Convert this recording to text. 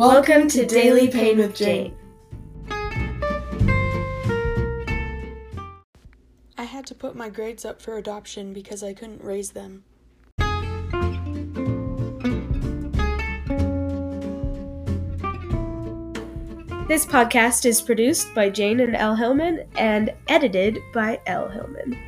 Welcome to Daily Pain with Jane. I had to put my grades up for adoption because I couldn't raise them. This podcast is produced by Jane and L Hillman and edited by L Hillman.